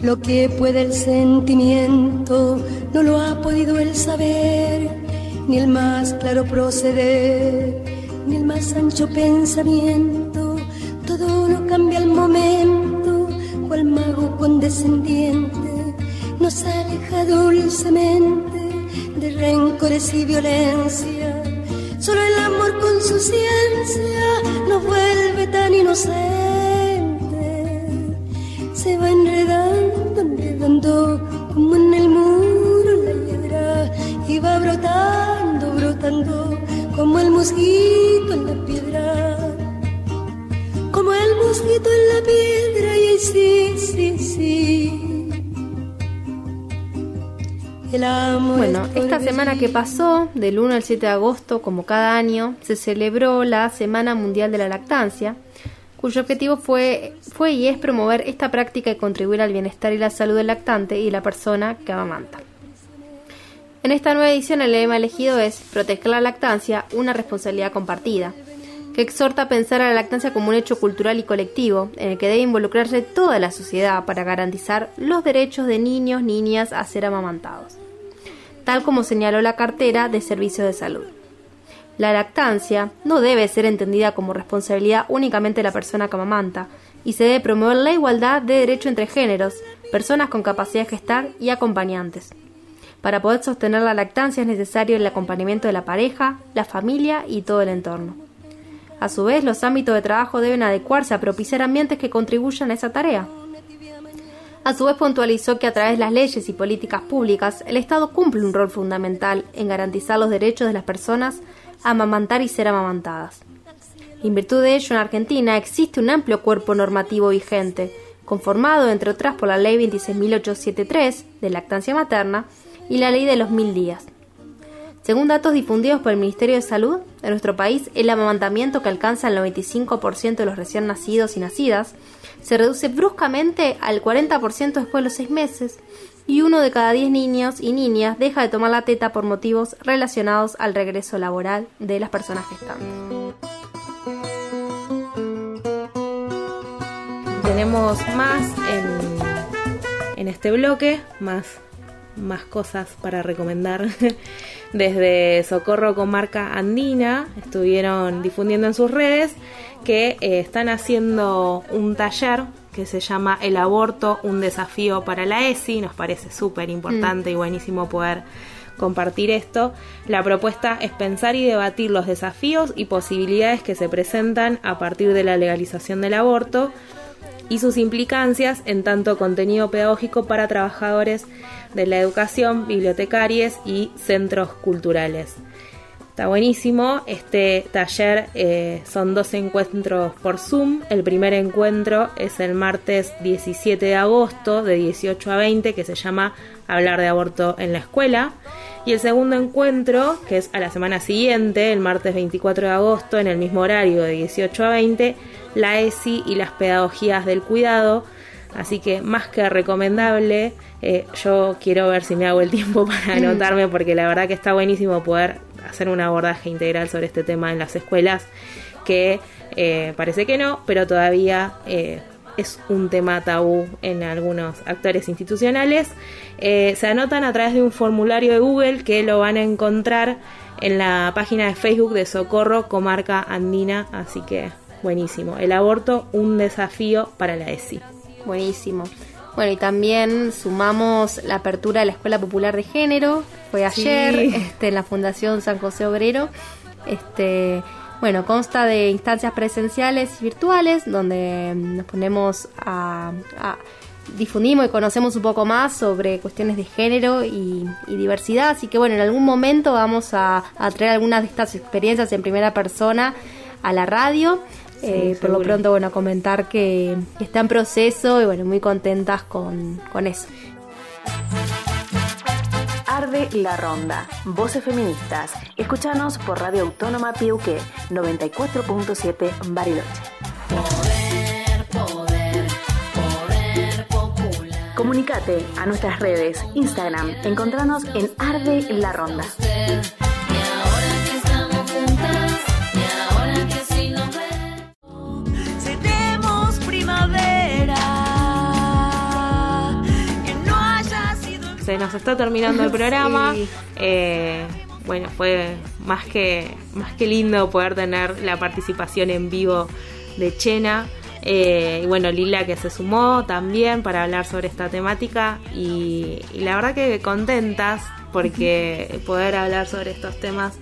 Lo que puede el sentimiento no lo ha podido el saber, ni el más claro proceder, ni el más ancho pensamiento. Todo lo cambia al momento, cual mago condescendiente nos aleja dulcemente de rencores y violencia Solo el con su ciencia nos vuelve tan inocente. Se va enredando, enredando como en el muro la hiedra y va brotando, brotando como el mosquito en la piedra. Como el mosquito en la piedra y sí, sí, sí. Bueno, esta semana que pasó, del 1 al 7 de agosto, como cada año, se celebró la Semana Mundial de la Lactancia, cuyo objetivo fue, fue y es promover esta práctica y contribuir al bienestar y la salud del lactante y la persona que amamanta. En esta nueva edición el lema elegido es Proteger la lactancia, una responsabilidad compartida, que exhorta a pensar a la lactancia como un hecho cultural y colectivo, en el que debe involucrarse toda la sociedad para garantizar los derechos de niños, niñas a ser amamantados, tal como señaló la cartera de Servicios de Salud. La lactancia no debe ser entendida como responsabilidad únicamente de la persona que amamanta, y se debe promover la igualdad de derecho entre géneros, personas con capacidad de gestar y acompañantes. Para poder sostener la lactancia es necesario el acompañamiento de la pareja, la familia y todo el entorno. A su vez, los ámbitos de trabajo deben adecuarse a propiciar ambientes que contribuyan a esa tarea. A su vez puntualizó que a través de las leyes y políticas públicas, el Estado cumple un rol fundamental en garantizar los derechos de las personas a amamantar y ser amamantadas. En virtud de ello, en Argentina existe un amplio cuerpo normativo vigente, conformado, entre otras, por la Ley 26.873 de lactancia materna y la Ley de los Mil Días. Según datos difundidos por el Ministerio de Salud, en nuestro país el amamantamiento que alcanza el 95% de los recién nacidos y nacidas se reduce bruscamente al 40% después de los seis meses y uno de cada diez niños y niñas deja de tomar la teta por motivos relacionados al regreso laboral de las personas gestantes. Tenemos más en, en este bloque, más, más cosas para recomendar. Desde Socorro Comarca Andina estuvieron difundiendo en sus redes que eh, están haciendo un taller que se llama El aborto, un desafío para la ESI. Nos parece súper importante y buenísimo poder compartir esto. La propuesta es pensar y debatir los desafíos y posibilidades que se presentan a partir de la legalización del aborto y sus implicancias en tanto contenido pedagógico para trabajadores de la educación, bibliotecarios y centros culturales. Está buenísimo. Este taller eh, son dos encuentros por Zoom. El primer encuentro es el martes 17 de agosto de 18 a 20 que se llama Hablar de aborto en la escuela. Y el segundo encuentro, que es a la semana siguiente, el martes 24 de agosto, en el mismo horario de 18 a 20, la ESI y las pedagogías del cuidado. Así que más que recomendable, eh, yo quiero ver si me hago el tiempo para anotarme porque la verdad que está buenísimo poder hacer un abordaje integral sobre este tema en las escuelas, que eh, parece que no, pero todavía eh, es un tema tabú en algunos actores institucionales. se anotan a través de un formulario de Google que lo van a encontrar en la página de Facebook de Socorro Comarca Andina, así que buenísimo. El aborto, un desafío para la ESI. Buenísimo. Bueno, y también sumamos la apertura de la Escuela Popular de Género, fue ayer, Sí. este, en la Fundación San José Obrero. Este, bueno, consta de instancias presenciales y virtuales, donde mm, nos ponemos a, a- difundimos y conocemos un poco más sobre cuestiones de género y, y diversidad. Así que bueno, en algún momento vamos a, a traer algunas de estas experiencias en primera persona a la radio. Eh, por lo pronto, bueno, comentar que, está en proceso y bueno, muy contentas con, con eso. Arde la Ronda. Voces feministas. Escúchanos por Radio Autónoma Piuque 94.7 Bariloche. Comunicate a nuestras redes, Instagram, encontranos en Arde la Ronda. Nos está terminando el programa. Sí. Eh, bueno, fue más que, más que lindo poder tener la participación en vivo de Chena. Eh, y bueno, Lila que se sumó también para hablar sobre esta temática. Y, y la verdad que contentas porque poder hablar sobre estos temas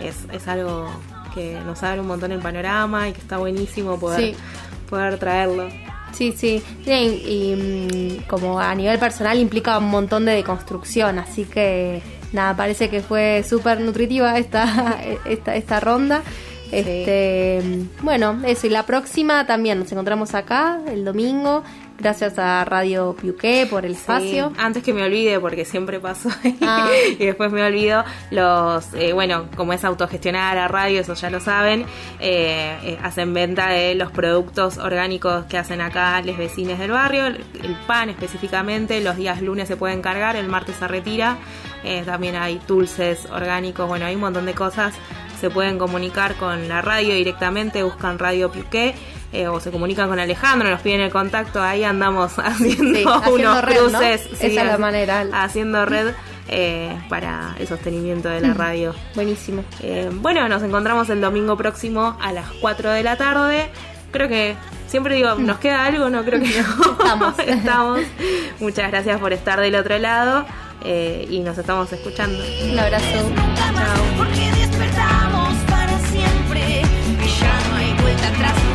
es, es algo que nos abre un montón el panorama y que está buenísimo poder, Sí. poder traerlo. Sí, sí. Y, y, mm, como a nivel personal implica un montón de deconstrucción, así que nada, parece que fue súper nutritiva esta, esta, esta ronda. Este, bueno, eso, y la próxima también nos encontramos acá el domingo, gracias a Radio Piuqué por el espacio. Sí, Antes que me olvide, porque siempre paso ahí, Ah. y después me olvido, los, eh, bueno, como es autogestionada la radio, eso ya lo saben, eh, eh, hacen venta de los productos orgánicos que hacen acá los vecinos del barrio, el, el pan específicamente, los días lunes se pueden cargar, el martes se retira, eh, también hay dulces orgánicos, bueno, hay un montón de cosas. Se pueden comunicar con la radio directamente, buscan Radio Piuqué eh, o se comunican con Alejandro, nos piden el contacto, ahí andamos haciendo, Sí, haciendo unos red. Esa es la manera. Haciendo red eh, para el sostenimiento de la radio. Buenísimo. Eh, bueno, nos encontramos el domingo próximo a las 4 de la tarde. Creo que siempre digo, ¿nos queda algo? No, creo que no. Estamos. Estamos. Muchas gracias por estar del otro lado eh, y nos estamos escuchando. Un abrazo. Chao. Porque despertamos para siempre y ya no hay vuelta atrás.